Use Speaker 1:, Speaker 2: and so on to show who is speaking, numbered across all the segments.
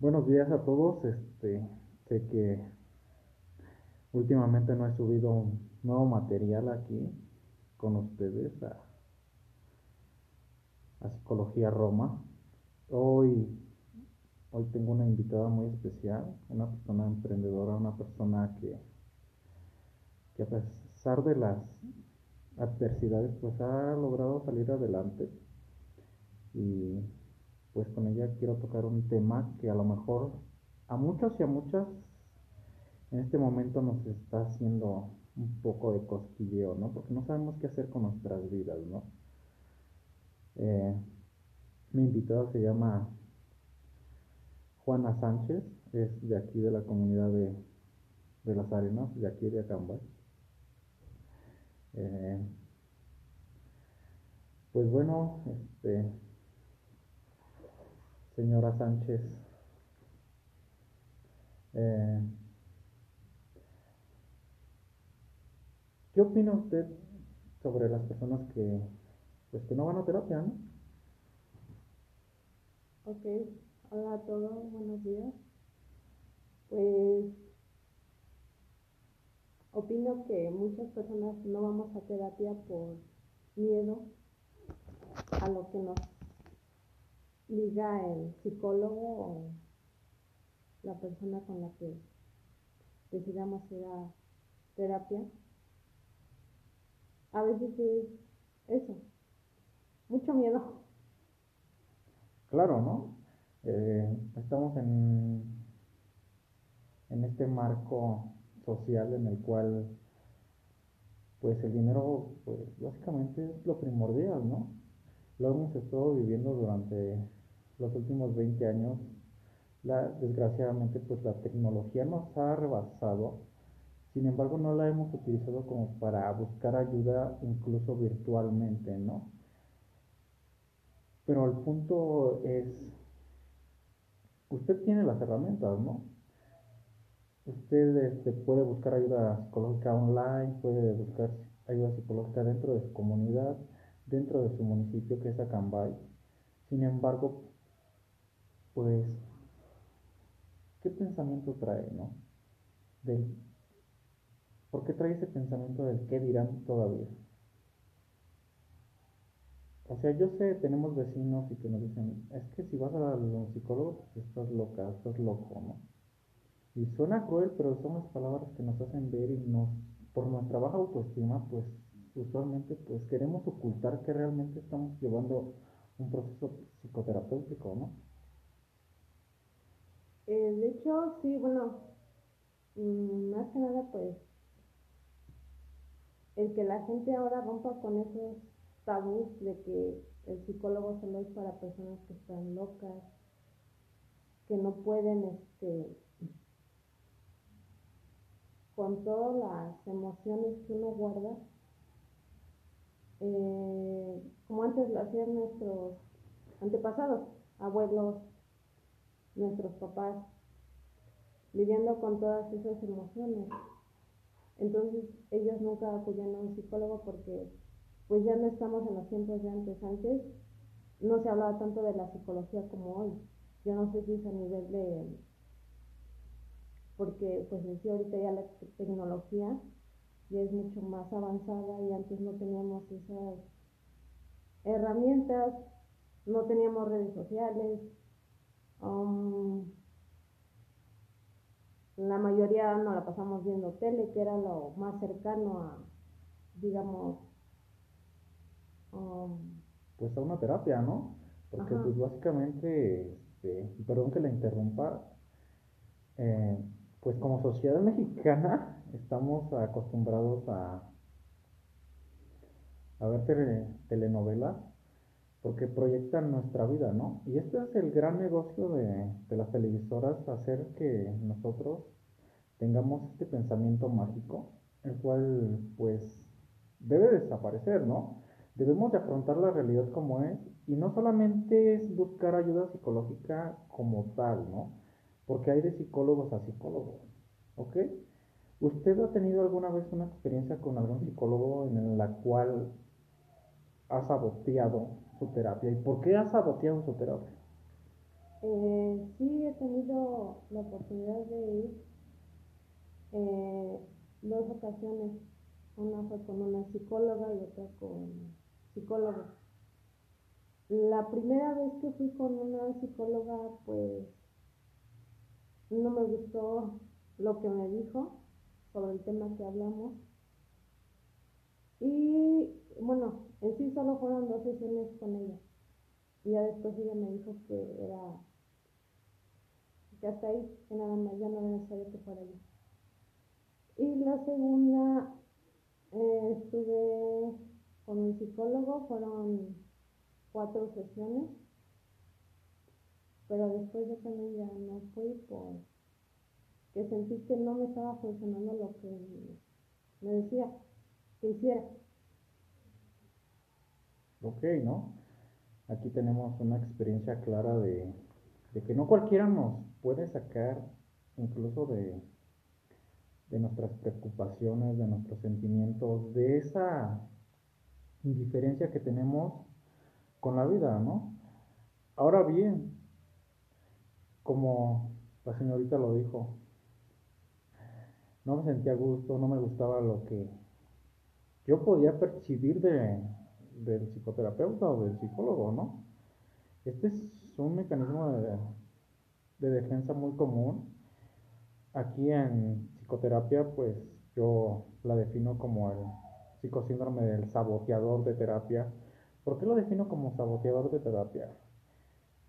Speaker 1: Buenos días a todos. Este, sé que últimamente no he subido nuevo material aquí con ustedes a, a Psicología Roma. Hoy, hoy tengo una invitada muy especial, una persona emprendedora, una persona que, que a pesar de las adversidades, pues ha logrado salir adelante. Y pues con ella quiero tocar un tema que a lo mejor a muchos y a muchas en este momento nos está haciendo un poco de cosquilleo, ¿no? Porque no sabemos qué hacer con nuestras vidas, ¿no? Eh, mi invitado se llama Juana Sánchez, es de aquí de la comunidad de, de Las Arenas, de aquí de Acambay. Eh, pues bueno, este, señora Sánchez, eh, ¿qué opina usted sobre las personas que, pues, que no van a terapia, no?
Speaker 2: Ok, hola a todos, buenos días. Pues opino que muchas personas no vamos a terapia por miedo a lo que nos diga el psicólogo o la persona con la que decidamos ir a terapia. A veces es eso, mucho miedo.
Speaker 1: Claro, ¿no? Eh, estamos en, en este marco social en el cual pues el dinero pues básicamente es lo primordial, ¿no? Lo hemos estado viviendo durante los últimos 20 años. La, desgraciadamente pues la tecnología nos ha rebasado, sin embargo no la hemos utilizado como para buscar ayuda incluso virtualmente, ¿no? Pero el punto es, usted tiene las herramientas, ¿no? Usted este, puede buscar ayuda psicológica online, puede buscar ayuda psicológica dentro de su comunidad, dentro de su municipio que es Acambay. Sin embargo, pues, ¿qué pensamiento trae, no? Del, ¿Por qué trae ese pensamiento del qué dirán todavía? O sea, yo sé, tenemos vecinos y que nos dicen, es que si vas a los psicólogos, pues estás loca, estás loco, ¿no? Y suena cruel, pero son las palabras que nos hacen ver y nos, por nuestra baja autoestima, pues usualmente pues queremos ocultar que realmente estamos llevando un proceso psicoterapéutico, ¿no?
Speaker 2: Eh, de hecho, sí, bueno, mm, más que nada pues el que la gente ahora rompa con esos tabús de que el psicólogo solo es para personas que están locas, que no pueden, este, con todas las emociones que uno guarda, eh, como antes lo hacían nuestros antepasados, abuelos, nuestros papás, lidiando con todas esas emociones. Entonces ellos nunca acudían a un psicólogo porque pues ya no estamos en los tiempos de antes. Antes no se hablaba tanto de la psicología como hoy. Yo no sé si es a nivel de, porque pues sí, ahorita ya la tecnología ya es mucho más avanzada y antes no teníamos esas herramientas, no teníamos redes sociales, um, la mayoría no la pasamos viendo tele, que era lo más cercano a, digamos, um,
Speaker 1: pues a una terapia, ¿no? Porque
Speaker 2: Ajá.
Speaker 1: pues básicamente, este, perdón que la interrumpa, eh, pues como sociedad mexicana estamos acostumbrados a, a ver tele- telenovelas porque proyectan nuestra vida, ¿no? Y este es el gran negocio de, de las televisoras, hacer que nosotros tengamos este pensamiento mágico, el cual pues debe desaparecer, ¿no? Debemos de afrontar la realidad como es y no solamente es buscar ayuda psicológica como tal, ¿no? Porque hay de psicólogos a psicólogos, ¿ok? ¿Usted ha tenido alguna vez una experiencia con algún psicólogo en la cual ha saboteado su terapia? ¿Y por qué ha saboteado su terapia?
Speaker 2: Eh, sí, he tenido la oportunidad de ir eh, dos ocasiones. Una fue con una psicóloga y otra con psicólogo. La primera vez que fui con una psicóloga, pues no me gustó lo que me dijo sobre el tema que hablamos. Y bueno, en sí solo fueron dos sesiones con ella. Y ya después ella me dijo que era que hasta ahí, que nada más, ya no era necesario que fuera yo. Y la segunda, eh, estuve con un psicólogo, fueron cuatro sesiones, pero después de también ya no fui porque sentí que no me estaba funcionando lo que me decía que hiciera.
Speaker 1: Ok, ¿no? Aquí tenemos una experiencia clara de, de que no cualquiera nos puede sacar incluso de, de nuestras preocupaciones, de nuestros sentimientos, de esa indiferencia que tenemos con la vida, ¿no? Ahora bien, como la señorita lo dijo, no me sentía a gusto, no me gustaba lo que yo podía percibir de, del psicoterapeuta o del psicólogo, ¿no? Este es un mecanismo de, de defensa muy común. Aquí en psicoterapia, pues yo la defino como el psicosíndrome del saboteador de terapia. ¿Por qué lo defino como saboteador de terapia?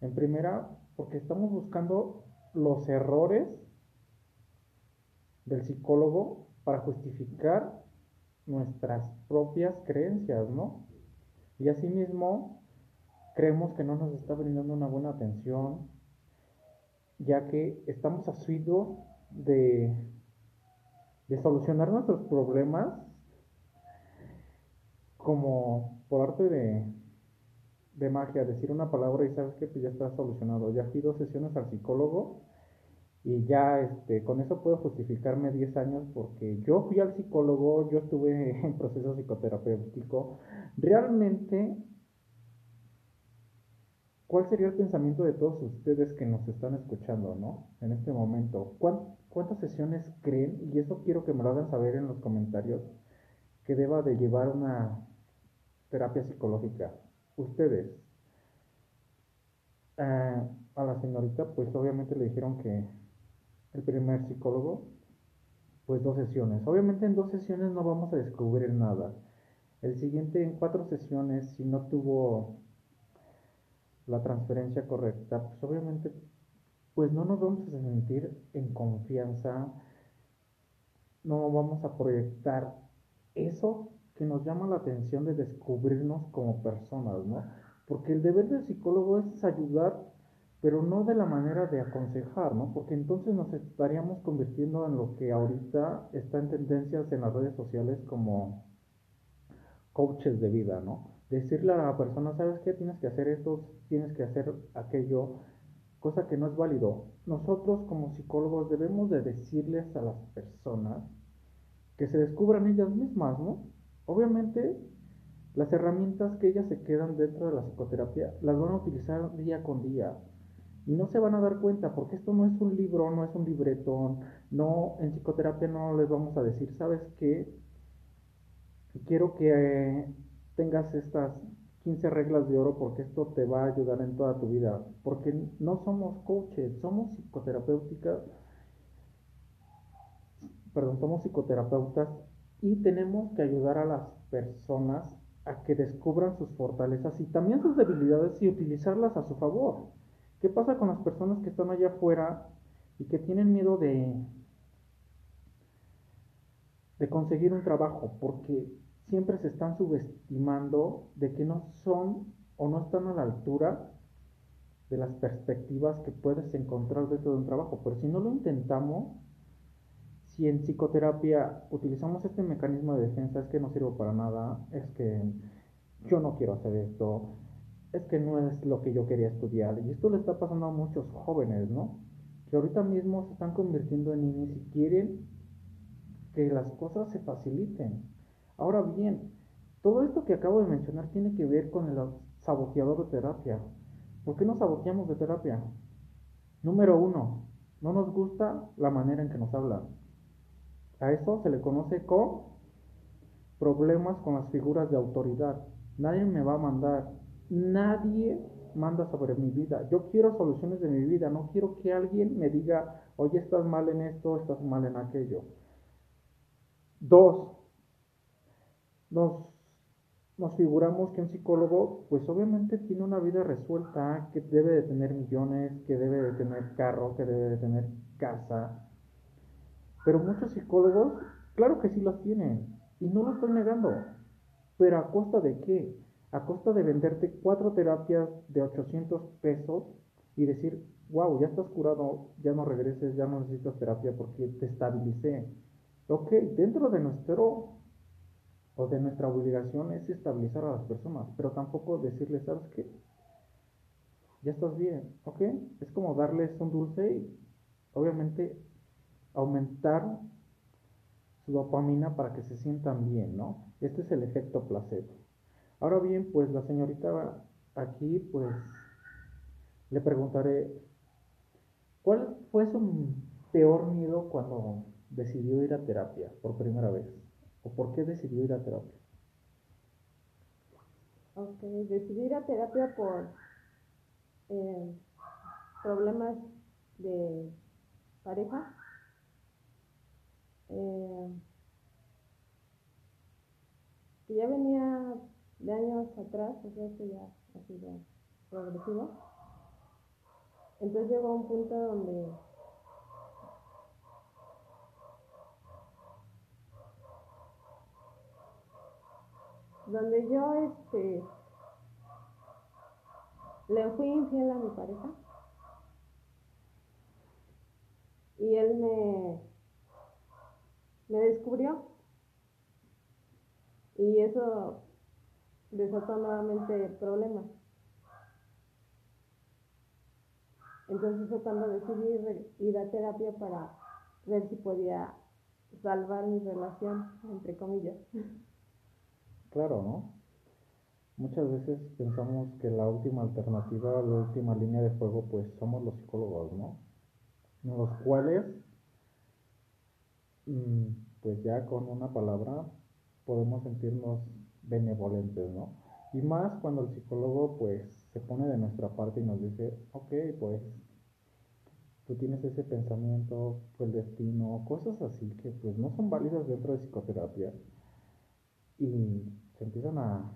Speaker 1: En primera, porque estamos buscando los errores del psicólogo para justificar nuestras propias creencias, ¿no? Y asimismo, creemos que no nos está brindando una buena atención, ya que estamos asiduos de, de solucionar nuestros problemas como por arte de, de magia, decir una palabra y sabes que pues ya está solucionado. Ya fui dos sesiones al psicólogo y ya este, con eso puedo justificarme 10 años porque yo fui al psicólogo, yo estuve en proceso psicoterapéutico. Realmente, ¿cuál sería el pensamiento de todos ustedes que nos están escuchando, ¿no? En este momento, ¿cuántas sesiones creen? Y eso quiero que me lo hagan saber en los comentarios, que deba de llevar una terapia psicológica. Ustedes, eh, a la señorita, pues obviamente le dijeron que el primer psicólogo, pues dos sesiones. Obviamente en dos sesiones no vamos a descubrir nada. El siguiente en cuatro sesiones, si no tuvo la transferencia correcta, pues obviamente pues no nos vamos a sentir en confianza, no vamos a proyectar eso que nos llama la atención de descubrirnos como personas, ¿no? Porque el deber del psicólogo es ayudar pero no de la manera de aconsejar, ¿no? Porque entonces nos estaríamos convirtiendo en lo que ahorita está en tendencias en las redes sociales como coaches de vida, ¿no? Decirle a la persona, ¿sabes qué? Tienes que hacer esto, tienes que hacer aquello, cosa que no es válido. Nosotros como psicólogos debemos de decirles a las personas que se descubran ellas mismas, ¿no? Obviamente las herramientas que ellas se quedan dentro de la psicoterapia las van a utilizar día con día y no se van a dar cuenta porque esto no es un libro, no es un libretón, no, en psicoterapia no les vamos a decir, ¿sabes qué? Quiero que tengas estas 15 reglas de oro porque esto te va a ayudar en toda tu vida, porque no somos coaches, somos psicoterapéuticas, perdón, somos psicoterapeutas y tenemos que ayudar a las personas a que descubran sus fortalezas y también sus debilidades y utilizarlas a su favor. ¿Qué pasa con las personas que están allá afuera y que tienen miedo de, conseguir un trabajo? Porque siempre se están subestimando de que no son o no están a la altura de las perspectivas que puedes encontrar dentro de un trabajo. Pero si no lo intentamos, si en psicoterapia utilizamos este mecanismo de defensa, es que no sirvo para nada, es que yo no quiero hacer esto, es que no es lo que yo quería estudiar. Y esto le está pasando a muchos jóvenes, ¿no? Que ahorita mismo se están convirtiendo en niños y quieren que las cosas se faciliten. Ahora bien, todo esto que acabo de mencionar tiene que ver con el saboteador de terapia. ¿Por qué nos saboteamos de terapia? Número uno, no nos gusta la manera en que nos hablan. A eso se le conoce con problemas con las figuras de autoridad. Nadie me va a mandar, nadie manda sobre mi vida. Yo quiero soluciones de mi vida, no quiero que alguien me diga, oye, estás mal en esto, estás mal en aquello. Dos, nos, nos figuramos que un psicólogo, pues obviamente tiene una vida resuelta, que debe de tener millones, que debe de tener carro, que debe de tener casa. Pero muchos psicólogos, claro que sí los tienen, y no lo estoy negando. Pero a costa de qué? A costa de venderte cuatro terapias de 800 pesos y decir, wow, ya estás curado, ya no regreses, ya no necesitas terapia porque te estabilicé. Ok, dentro de nuestro o de nuestra obligación es estabilizar a las personas, pero tampoco decirles, ¿sabes qué? Ya estás bien, ¿ok? Es como darles un dulce y obviamente aumentar su dopamina para que se sientan bien, ¿no? Este es el efecto placebo. Ahora bien, pues la señorita aquí, pues le preguntaré, ¿cuál fue su peor miedo cuando decidió ir a terapia por primera vez? ¿O por qué decidió ir a terapia?
Speaker 2: Ok, decidí ir a terapia por eh, problemas de pareja. Eh, que ya venía de años atrás, o sea que ya ha sido progresivo. Entonces llegó a un punto donde donde yo este le fui infiel a mi pareja y él me me descubrió y eso desató nuevamente problemas entonces fue cuando decidí ir a terapia para ver si podía salvar mi relación entre comillas
Speaker 1: Claro, ¿no? Muchas veces pensamos que la última alternativa, la última línea de fuego, pues somos los psicólogos, ¿no? En los cuales, mm, pues ya con una palabra podemos sentirnos benevolentes, ¿no? Y más cuando el psicólogo, pues, se pone de nuestra parte y nos dice, ok, pues, tú tienes ese pensamiento, el destino, cosas así que, pues, no son válidas dentro de psicoterapia y se empiezan a,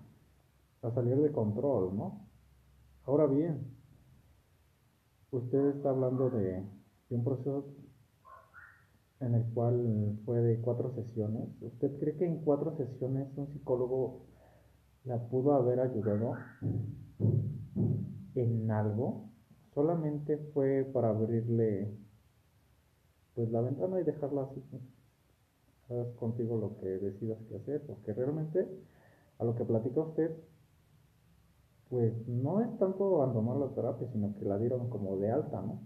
Speaker 1: salir de control, ¿no? Ahora bien, usted está hablando de, un proceso en el cual fue de cuatro sesiones. ¿Usted cree que en cuatro sesiones un psicólogo la pudo haber ayudado en algo? Solamente fue para abrirle pues la ventana y dejarla así hagas contigo lo que decidas que hacer, porque realmente a lo que platica usted, pues no es tanto abandonar la terapia, sino que la dieron como de alta, ¿no?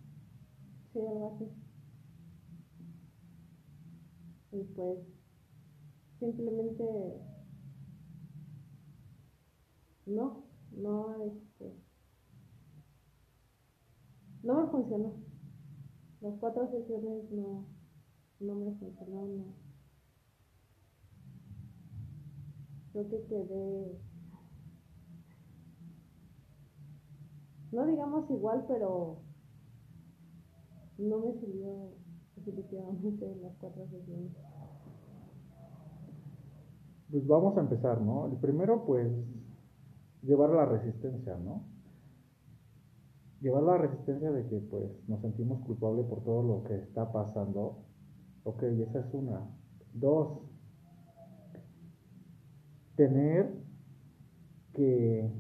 Speaker 2: Sí, algo así. Y pues simplemente no, no, este, no me funcionó. Las cuatro sesiones no, no me funcionaron. No. creo que quedé, no digamos igual, pero no me sirvió definitivamente las cuatro sesiones.
Speaker 1: Pues vamos a empezar, ¿no? El primero, pues, llevar la resistencia, ¿no? Llevar la resistencia de que, pues, nos sentimos culpables por todo lo que está pasando. Ok, esa es una. Dos, tener que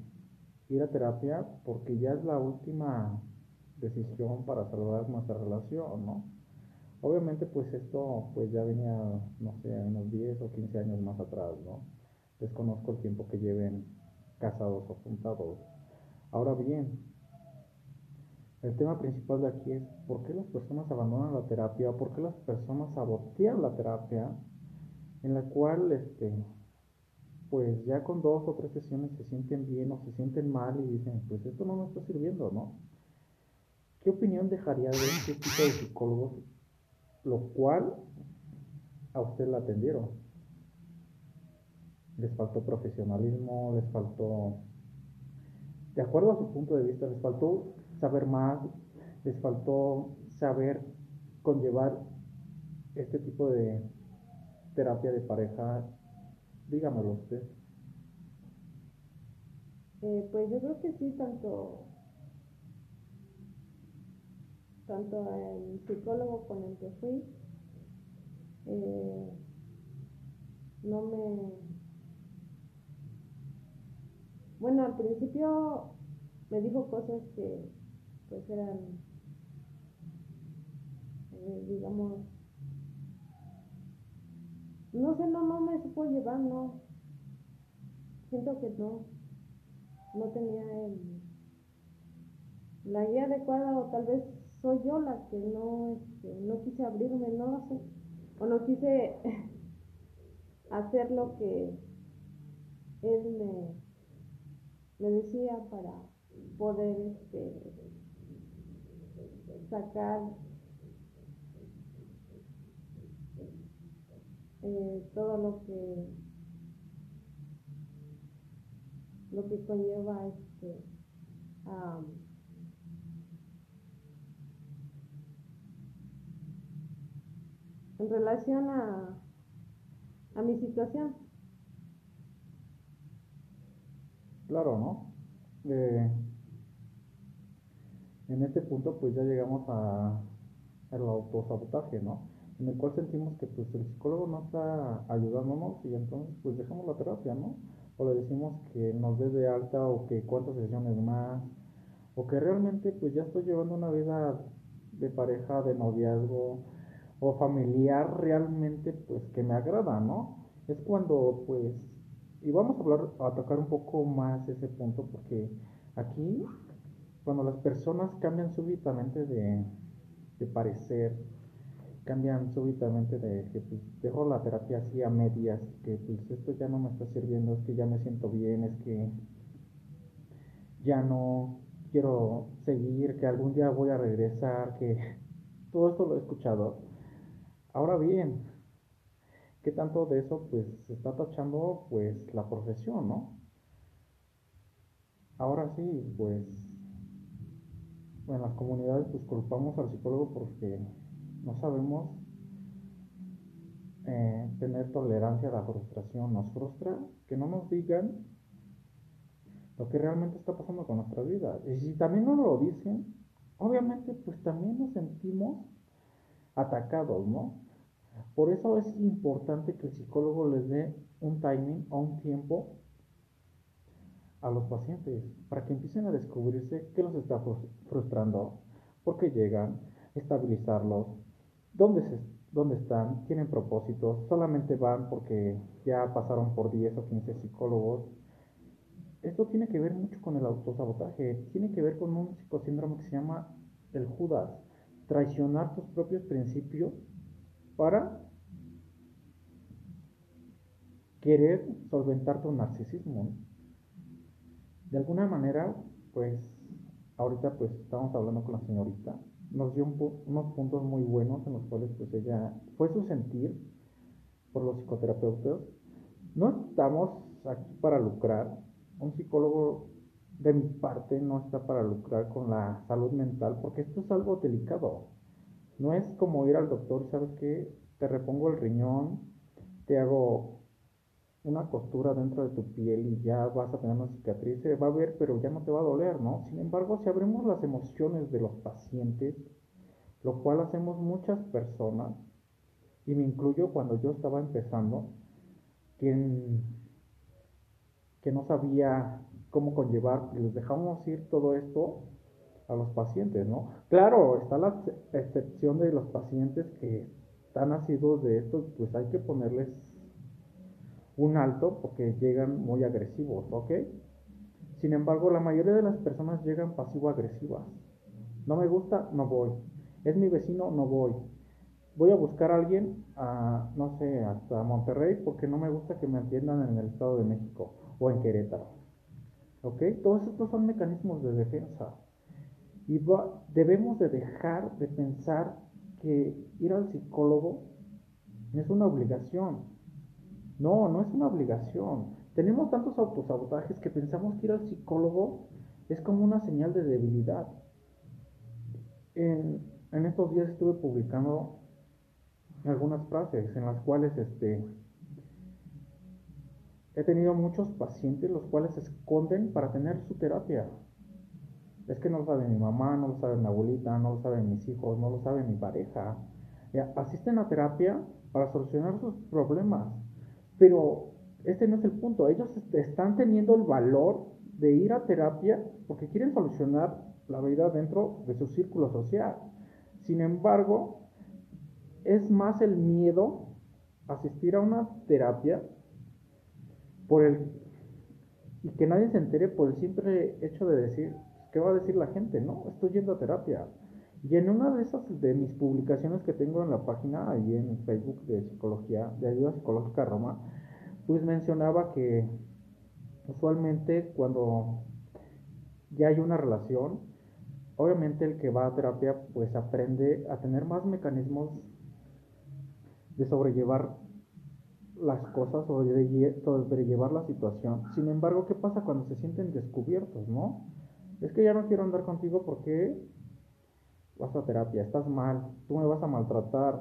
Speaker 1: ir a terapia porque ya es la última decisión para salvar nuestra relación, ¿no? Obviamente pues esto pues ya venía, no sé, unos 10 o 15 años más atrás, ¿no? Desconozco el tiempo que lleven casados o juntados. Ahora bien, el tema principal de aquí es por qué las personas abandonan la terapia, por qué las personas sabotean la terapia en la cual este, pues ya con dos o tres sesiones se sienten bien o se sienten mal y dicen, pues esto no me está sirviendo, ¿no? ¿qué opinión dejaría de este tipo de psicólogos, lo cual a usted la atendieron? Les faltó profesionalismo, les faltó, de acuerdo a su punto de vista, les faltó saber más, les faltó saber conllevar este tipo de terapia de pareja. Dígamelo usted.
Speaker 2: Eh, pues yo creo que sí, tanto, tanto el psicólogo con el que fui, eh, no me... Bueno, al principio me dijo cosas que pues eran, eh, digamos, no sé, no, no me supo llevar, no. Siento que no, no tenía el, la guía adecuada o tal vez soy yo la que no, este, no quise abrirme, no lo sé, o no quise hacer lo que él me, me decía para poder este, sacar eh, todo lo que lo que conlleva este en relación a, a mi situación
Speaker 1: claro no eh, en este punto pues ya llegamos a el autosabotaje, ¿no? En el cual sentimos que pues el psicólogo no está ayudándonos y entonces pues dejamos la terapia, ¿no? O le decimos que nos dé de alta o que cuántas sesiones más o que realmente pues ya estoy llevando una vida de pareja, de noviazgo o familiar realmente pues que me agrada, ¿no? Es cuando pues y vamos a hablar a tocar un poco más ese punto porque aquí cuando las personas cambian súbitamente de, parecer, cambian súbitamente de que pues, dejo la terapia así a medias, que pues esto ya no me está sirviendo, es que ya me siento bien, es que ya no quiero seguir, que algún día voy a regresar, que todo esto lo he escuchado. Ahora bien, ¿qué tanto de eso pues se está tachando pues la profesión, no? Ahora sí, pues en las comunidades pues culpamos al psicólogo porque no sabemos eh, tener tolerancia a la frustración. Nos frustra que no nos digan lo que realmente está pasando con nuestra vida. Y si también no lo dicen, obviamente pues también nos sentimos atacados, ¿no? Por eso es importante que el psicólogo les dé un timing o un tiempo a los pacientes para que empiecen a descubrirse qué los está frustrando, por qué llegan, estabilizarlos, dónde, se, dónde están, tienen propósitos, solamente van porque ya pasaron por 10 o 15 psicólogos. Esto tiene que ver mucho con el autosabotaje, tiene que ver con un psicosíndrome que se llama el Judas, traicionar tus propios principios para querer solventar tu narcisismo de alguna manera, pues, ahorita pues estamos hablando con la señorita, nos dio unos puntos muy buenos en los cuales pues ella fue su sentir por los psicoterapeutas. No estamos aquí para lucrar, un psicólogo de mi parte no está para lucrar con la salud mental porque esto es algo delicado. No es como ir al doctor, ¿sabes qué? Te repongo el riñón, te hago una costura dentro de tu piel y ya vas a tener una cicatriz, se va a ver, pero ya no te va a doler, ¿no? Sin embargo, si abrimos las emociones de los pacientes, lo cual hacemos muchas personas, y me incluyo cuando yo estaba empezando, que, que no sabía cómo conllevar, y les dejamos ir todo esto a los pacientes, ¿no? Claro, está la excepción de los pacientes que están nacidos de esto, pues hay que ponerles un alto porque llegan muy agresivos, ¿ok? Sin embargo, la mayoría de las personas llegan pasivo-agresivas. No me gusta, no voy. Es mi vecino, no voy. Voy a buscar a alguien, a, no sé, hasta Monterrey porque no me gusta que me atiendan en el Estado de México o en Querétaro. ¿Ok? Todos estos son mecanismos de defensa. Y debemos de dejar de pensar que ir al psicólogo es una obligación. No, no es una obligación. Tenemos tantos autosabotajes que pensamos que ir al psicólogo es como una señal de debilidad. En estos días estuve publicando algunas frases en las cuales este, he tenido muchos pacientes los cuales se esconden para tener su terapia. Es que no lo sabe mi mamá, no lo sabe mi abuelita, no lo saben mis hijos, no lo sabe mi pareja. Asisten a terapia para solucionar sus problemas. Pero este no es el punto. Ellos están teniendo el valor de ir a terapia porque quieren solucionar la vida dentro de su círculo social. Sin embargo, es más el miedo asistir a una terapia por el y que nadie se entere por el simple hecho de decir ¿qué va a decir la gente? No, estoy yendo a terapia. Y en una de esas de mis publicaciones que tengo en la página, ahí en Facebook de psicología, de ayuda psicológica Roma, pues mencionaba que usualmente cuando ya hay una relación, obviamente el que va a terapia pues aprende a tener más mecanismos de sobrellevar las cosas sobrellevar la situación. Sin embargo, ¿qué pasa cuando se sienten descubiertos, no? es que ya no quiero andar contigo porque vas a terapia, estás mal, tú me vas a maltratar,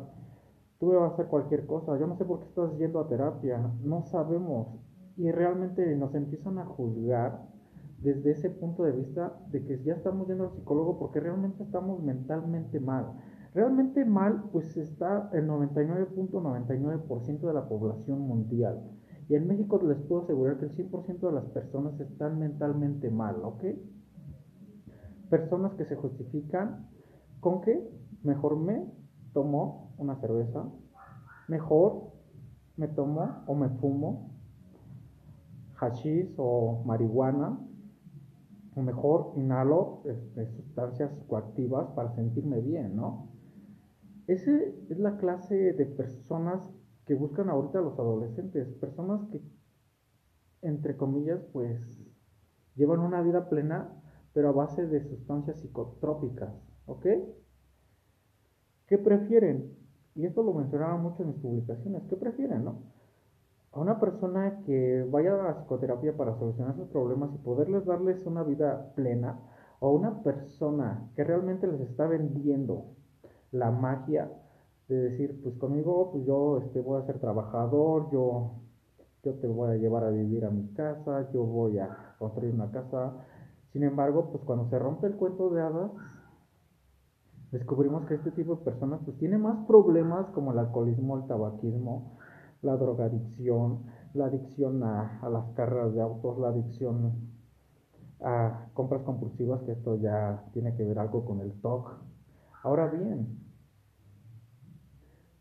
Speaker 1: tú me vas a hacer cualquier cosa, yo no sé por qué estás yendo a terapia, no sabemos. Y realmente nos empiezan a juzgar desde ese punto de vista de que ya estamos yendo al psicólogo porque realmente estamos mentalmente mal. Realmente mal, pues está el 99.99% de la población mundial. Y en México les puedo asegurar que el 100% de las personas están mentalmente mal, ¿ok? personas que se justifican con que mejor me tomo una cerveza, mejor me tomo o me fumo hashish o marihuana, o mejor inhalo este, sustancias psicoactivas para sentirme bien, ¿no? Esa es la clase de personas que buscan ahorita los adolescentes, personas que, entre comillas, pues llevan una vida plena pero a base de sustancias psicotrópicas, ¿ok? ¿Qué prefieren? Y esto lo mencionaba mucho en mis publicaciones, ¿qué prefieren, no? A una persona que vaya a psicoterapia para solucionar sus problemas y poderles darles una vida plena, o una persona que realmente les está vendiendo la magia de decir, pues conmigo, pues yo este, voy a ser trabajador, yo, yo te voy a llevar a vivir a mi casa, yo voy a construir una casa, sin embargo, pues cuando se rompe el cuento de hadas, descubrimos que este tipo de personas pues tiene más problemas como el alcoholismo, el tabaquismo, la drogadicción, la adicción a, las carreras de autos, la adicción a compras compulsivas, que esto ya tiene que ver algo con el TOC. Ahora bien,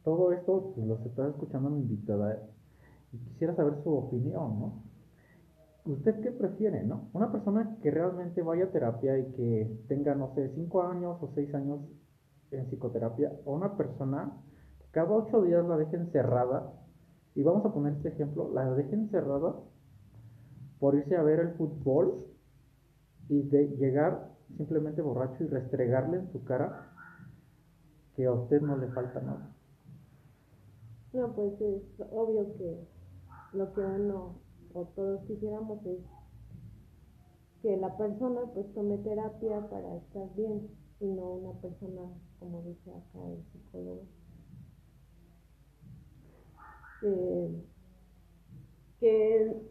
Speaker 1: todo esto pues, lo se está escuchando mi invitada y quisiera saber su opinión, ¿no? ¿Usted qué prefiere, no? Una persona que realmente vaya a terapia y que tenga, no sé, cinco años o seis años en psicoterapia, o una persona que cada ocho días la deje encerrada, y vamos a poner este ejemplo, la deje encerrada por irse a ver el fútbol y de llegar simplemente borracho y restregarle en su cara que a usted no le falta nada.
Speaker 2: No, pues es obvio que lo que uno o todos quisiéramos es que la persona pues tome terapia para estar bien y no una persona como dice acá el psicólogo que,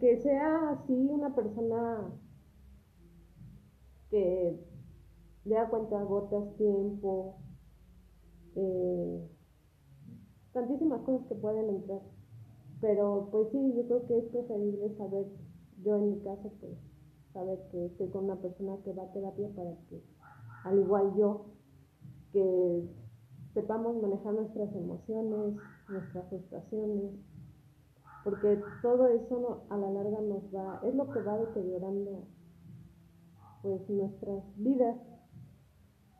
Speaker 2: que, sea así una persona que le da cuenta tiempo eh, tantísimas cosas que pueden entrar. Pero pues sí, yo creo que es preferible saber, yo en mi caso, pues saber que estoy con una persona que va a terapia para que, al igual yo, que sepamos manejar nuestras emociones, nuestras frustraciones, porque todo eso a la larga nos va, es lo que va deteriorando pues nuestras vidas.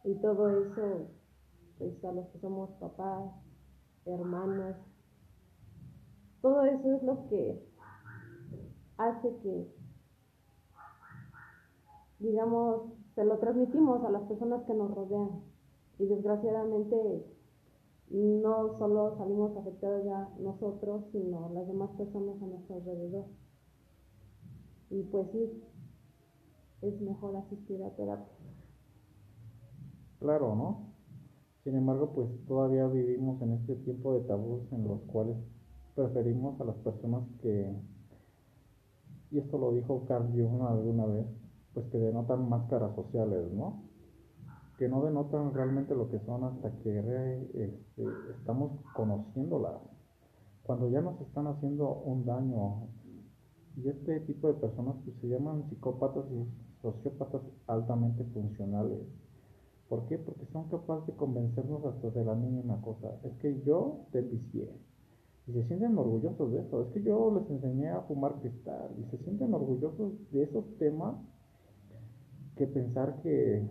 Speaker 2: Y todo eso pues a los que somos papás, hermanos, todo eso es lo que hace que, digamos, se lo transmitimos a las personas que nos rodean. Y desgraciadamente no solo salimos afectados ya nosotros, sino las demás personas a nuestro alrededor. Y pues sí, es mejor asistir a terapia.
Speaker 1: Claro, ¿no? Sin embargo, pues todavía vivimos en este tiempo de tabús en los cuales preferimos a las personas que, y esto lo dijo Carl Jung alguna vez, pues que denotan máscaras sociales, ¿no? Que no denotan realmente lo que son hasta que este, estamos conociéndolas. Cuando ya nos están haciendo un daño. Y este tipo de personas pues, se llaman psicópatas y sociópatas altamente funcionales. ¿Por qué? Porque son capaces de convencernos hasta de la mínima cosa. Es que yo te vicié. Y se sienten orgullosos de eso. Es que yo les enseñé a fumar cristal. Y se sienten orgullosos de esos temas que pensar que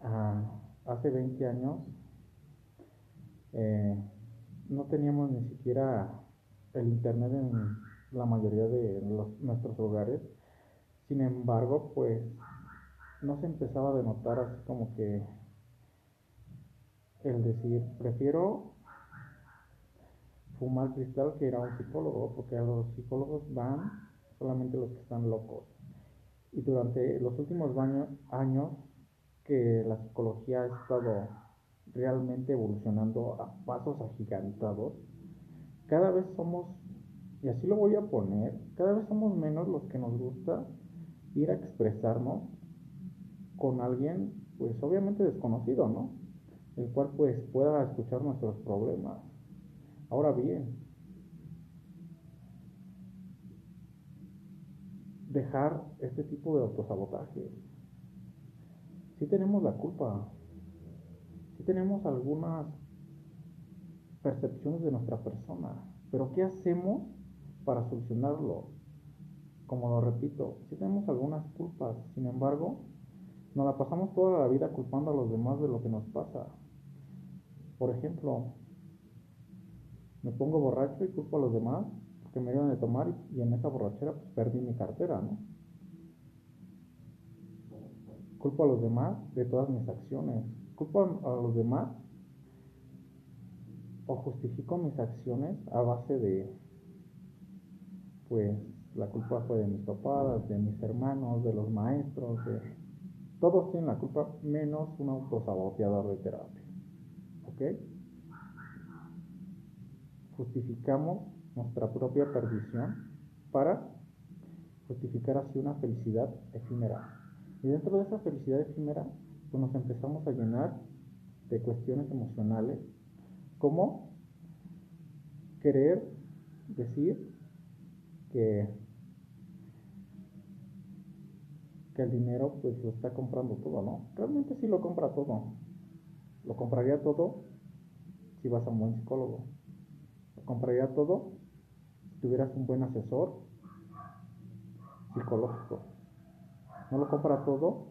Speaker 1: ah, hace 20 años eh, no teníamos ni siquiera el internet en la mayoría de nuestros hogares. Sin embargo, pues no se empezaba a denotar así como que el decir, prefiero fumar cristal que ir a un psicólogo, porque a los psicólogos van solamente los que están locos. Y durante los últimos años que la psicología ha estado realmente evolucionando a pasos agigantados, cada vez somos, y así lo voy a poner, cada vez somos menos los que nos gusta ir a expresarnos con alguien, pues obviamente desconocido, ¿no? El cual pues pueda escuchar nuestros problemas. Ahora bien, dejar este tipo de autosabotaje. Si tenemos la culpa, si tenemos algunas percepciones de nuestra persona, pero ¿qué hacemos para solucionarlo? Como lo repito, si tenemos algunas culpas, sin embargo, nos la pasamos toda la vida culpando a los demás de lo que nos pasa. Por ejemplo, me pongo borracho y culpo a los demás que me dieron de tomar y, en esa borrachera pues, perdí mi cartera, ¿no? Culpo a los demás de todas mis acciones. Culpo a, los demás o justifico mis acciones a base de, pues, la culpa fue de mis papás, de mis hermanos, de los maestros, de... Todos tienen la culpa menos un autosaboteador de terapia. ¿Ok? Justificamos nuestra propia perdición para justificar así una felicidad efímera. Y dentro de esa felicidad efímera, pues nos empezamos a llenar de cuestiones emocionales, como querer decir que, que el dinero pues lo está comprando todo, ¿no? Realmente sí lo compra todo. Lo compraría todo si vas a un buen psicólogo. Lo compraría todo tuvieras un buen asesor psicológico. No lo compra todo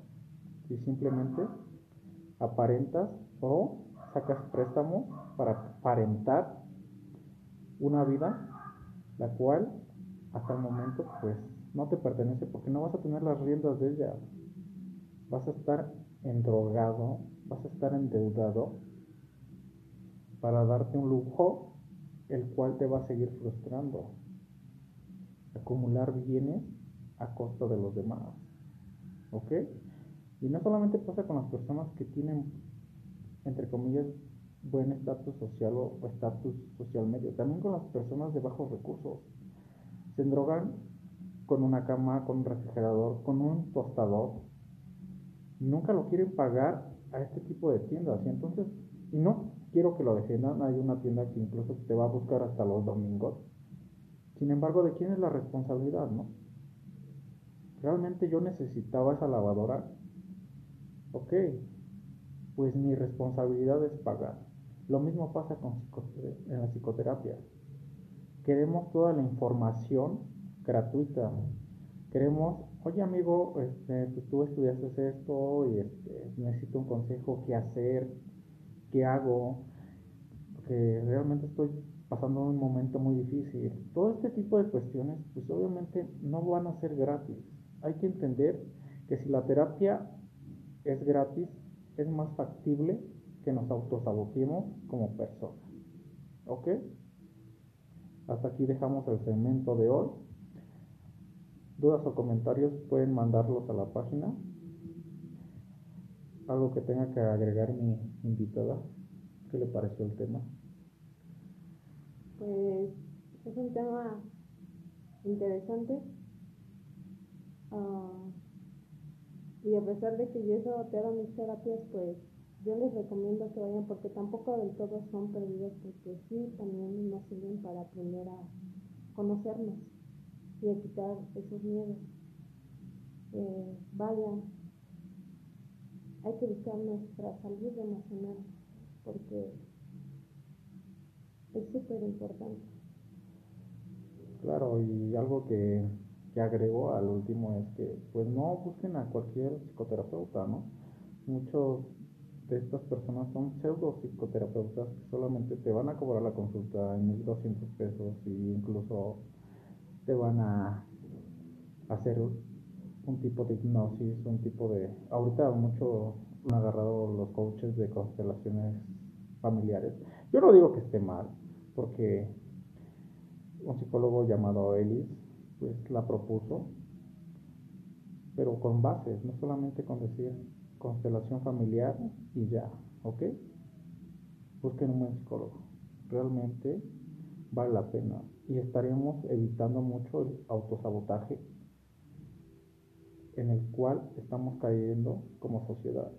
Speaker 1: y simplemente aparentas o sacas préstamo para aparentar una vida la cual hasta el momento pues no te pertenece porque no vas a tener las riendas de ella. Vas a estar endrogado, vas a estar endeudado para darte un lujo el cual te va a seguir frustrando. Acumular bienes a costa de los demás. ¿Ok? Y no solamente pasa con las personas que tienen, entre comillas, buen estatus social o estatus social medio, también con las personas de bajos recursos. Se endrogan con una cama, con un refrigerador, con un tostador. Nunca lo quieren pagar a este tipo de tiendas. Y entonces, y no, quiero que lo defiendan. Hay una tienda que incluso te va a buscar hasta los domingos. Sin embargo, ¿de quién es la responsabilidad, no? ¿Realmente yo necesitaba esa lavadora? Ok, pues mi responsabilidad es pagar. Lo mismo pasa con en la psicoterapia. Queremos toda la información gratuita. Queremos, oye amigo, este, pues tú estudiaste esto y este, necesito un consejo, qué hacer, qué hago, que realmente estoy pasando un momento muy difícil. Todo este tipo de cuestiones, pues obviamente no van a ser gratis. Hay que entender que si la terapia es gratis, es más factible que nos autosaboteemos como personas. ¿Ok? Hasta aquí dejamos el segmento de hoy. Dudas o comentarios pueden mandarlos a la página. Algo que tenga que agregar mi invitada. ¿Qué le pareció el tema?
Speaker 2: Pues es un tema interesante. Ah, y a pesar de que yo he dado mis terapias, pues yo les recomiendo que vayan porque tampoco del todo son perdidos, porque sí también nos sirven para aprender a conocernos y a esos miedos. Eh, vayan, hay que buscar nuestra salud emocional porque es súper importante.
Speaker 1: Claro, y algo que, que agregó al último es que pues no busquen a cualquier psicoterapeuta, ¿no? Muchos de estas personas son pseudo psicoterapeutas que solamente te van a cobrar la consulta en 1200 pesos e incluso te van a hacer un tipo de hipnosis, un tipo de... Ahorita mucho han agarrado los coaches de constelaciones familiares. Yo no digo que esté mal, porque un psicólogo llamado Ellis pues la propuso, pero con bases, no solamente con decir constelación familiar y ya, ¿ok? Busquen un buen psicólogo. Realmente vale la pena y estaremos evitando mucho el autosabotaje en el cual estamos cayendo como sociedad.